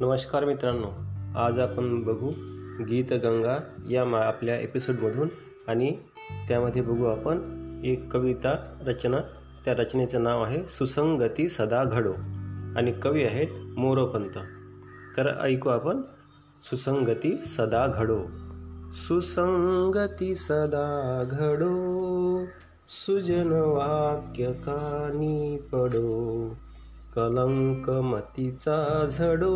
नमस्कार मित्रांनो आज आपण बघू गीतगंगा या मा आपल्या एपिसोडमधून आणि त्यामध्ये बघू आपण एक कविता रचना. त्या रचनेचं नाव आहे सुसंगती सदा घडो आणि कवी आहेत मोरोपंत. तर ऐकू आपण सुसंगती सदा घडो. सुसंगती सदा घडो सुजन वाक्य कानी पडो. कलंक मतीचा झडो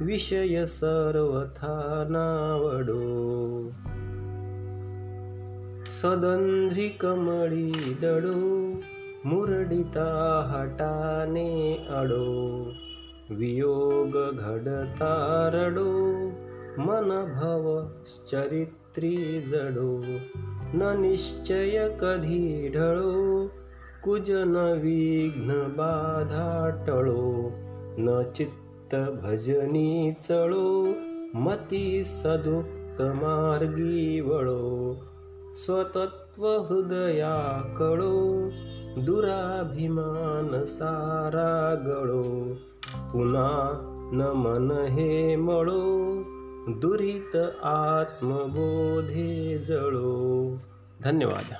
विषय सर्वथा नावडो. सदंध्री कमळी दडो मुरडिता हटाने अडो. वियोग घडता रडो मन भव चरित्री जडो. न निश्चय कधी ढळो कुजन विघ्न बाधा टळो न चित्त भजनी चळो मती सदुक्त मार्गी वळो. स्वतत्व हृदया कळो दुराभिमान सारा गळो. पुन्हा न मन हे मळो दुरित आत्मबोधे जळो. धन्यवाद.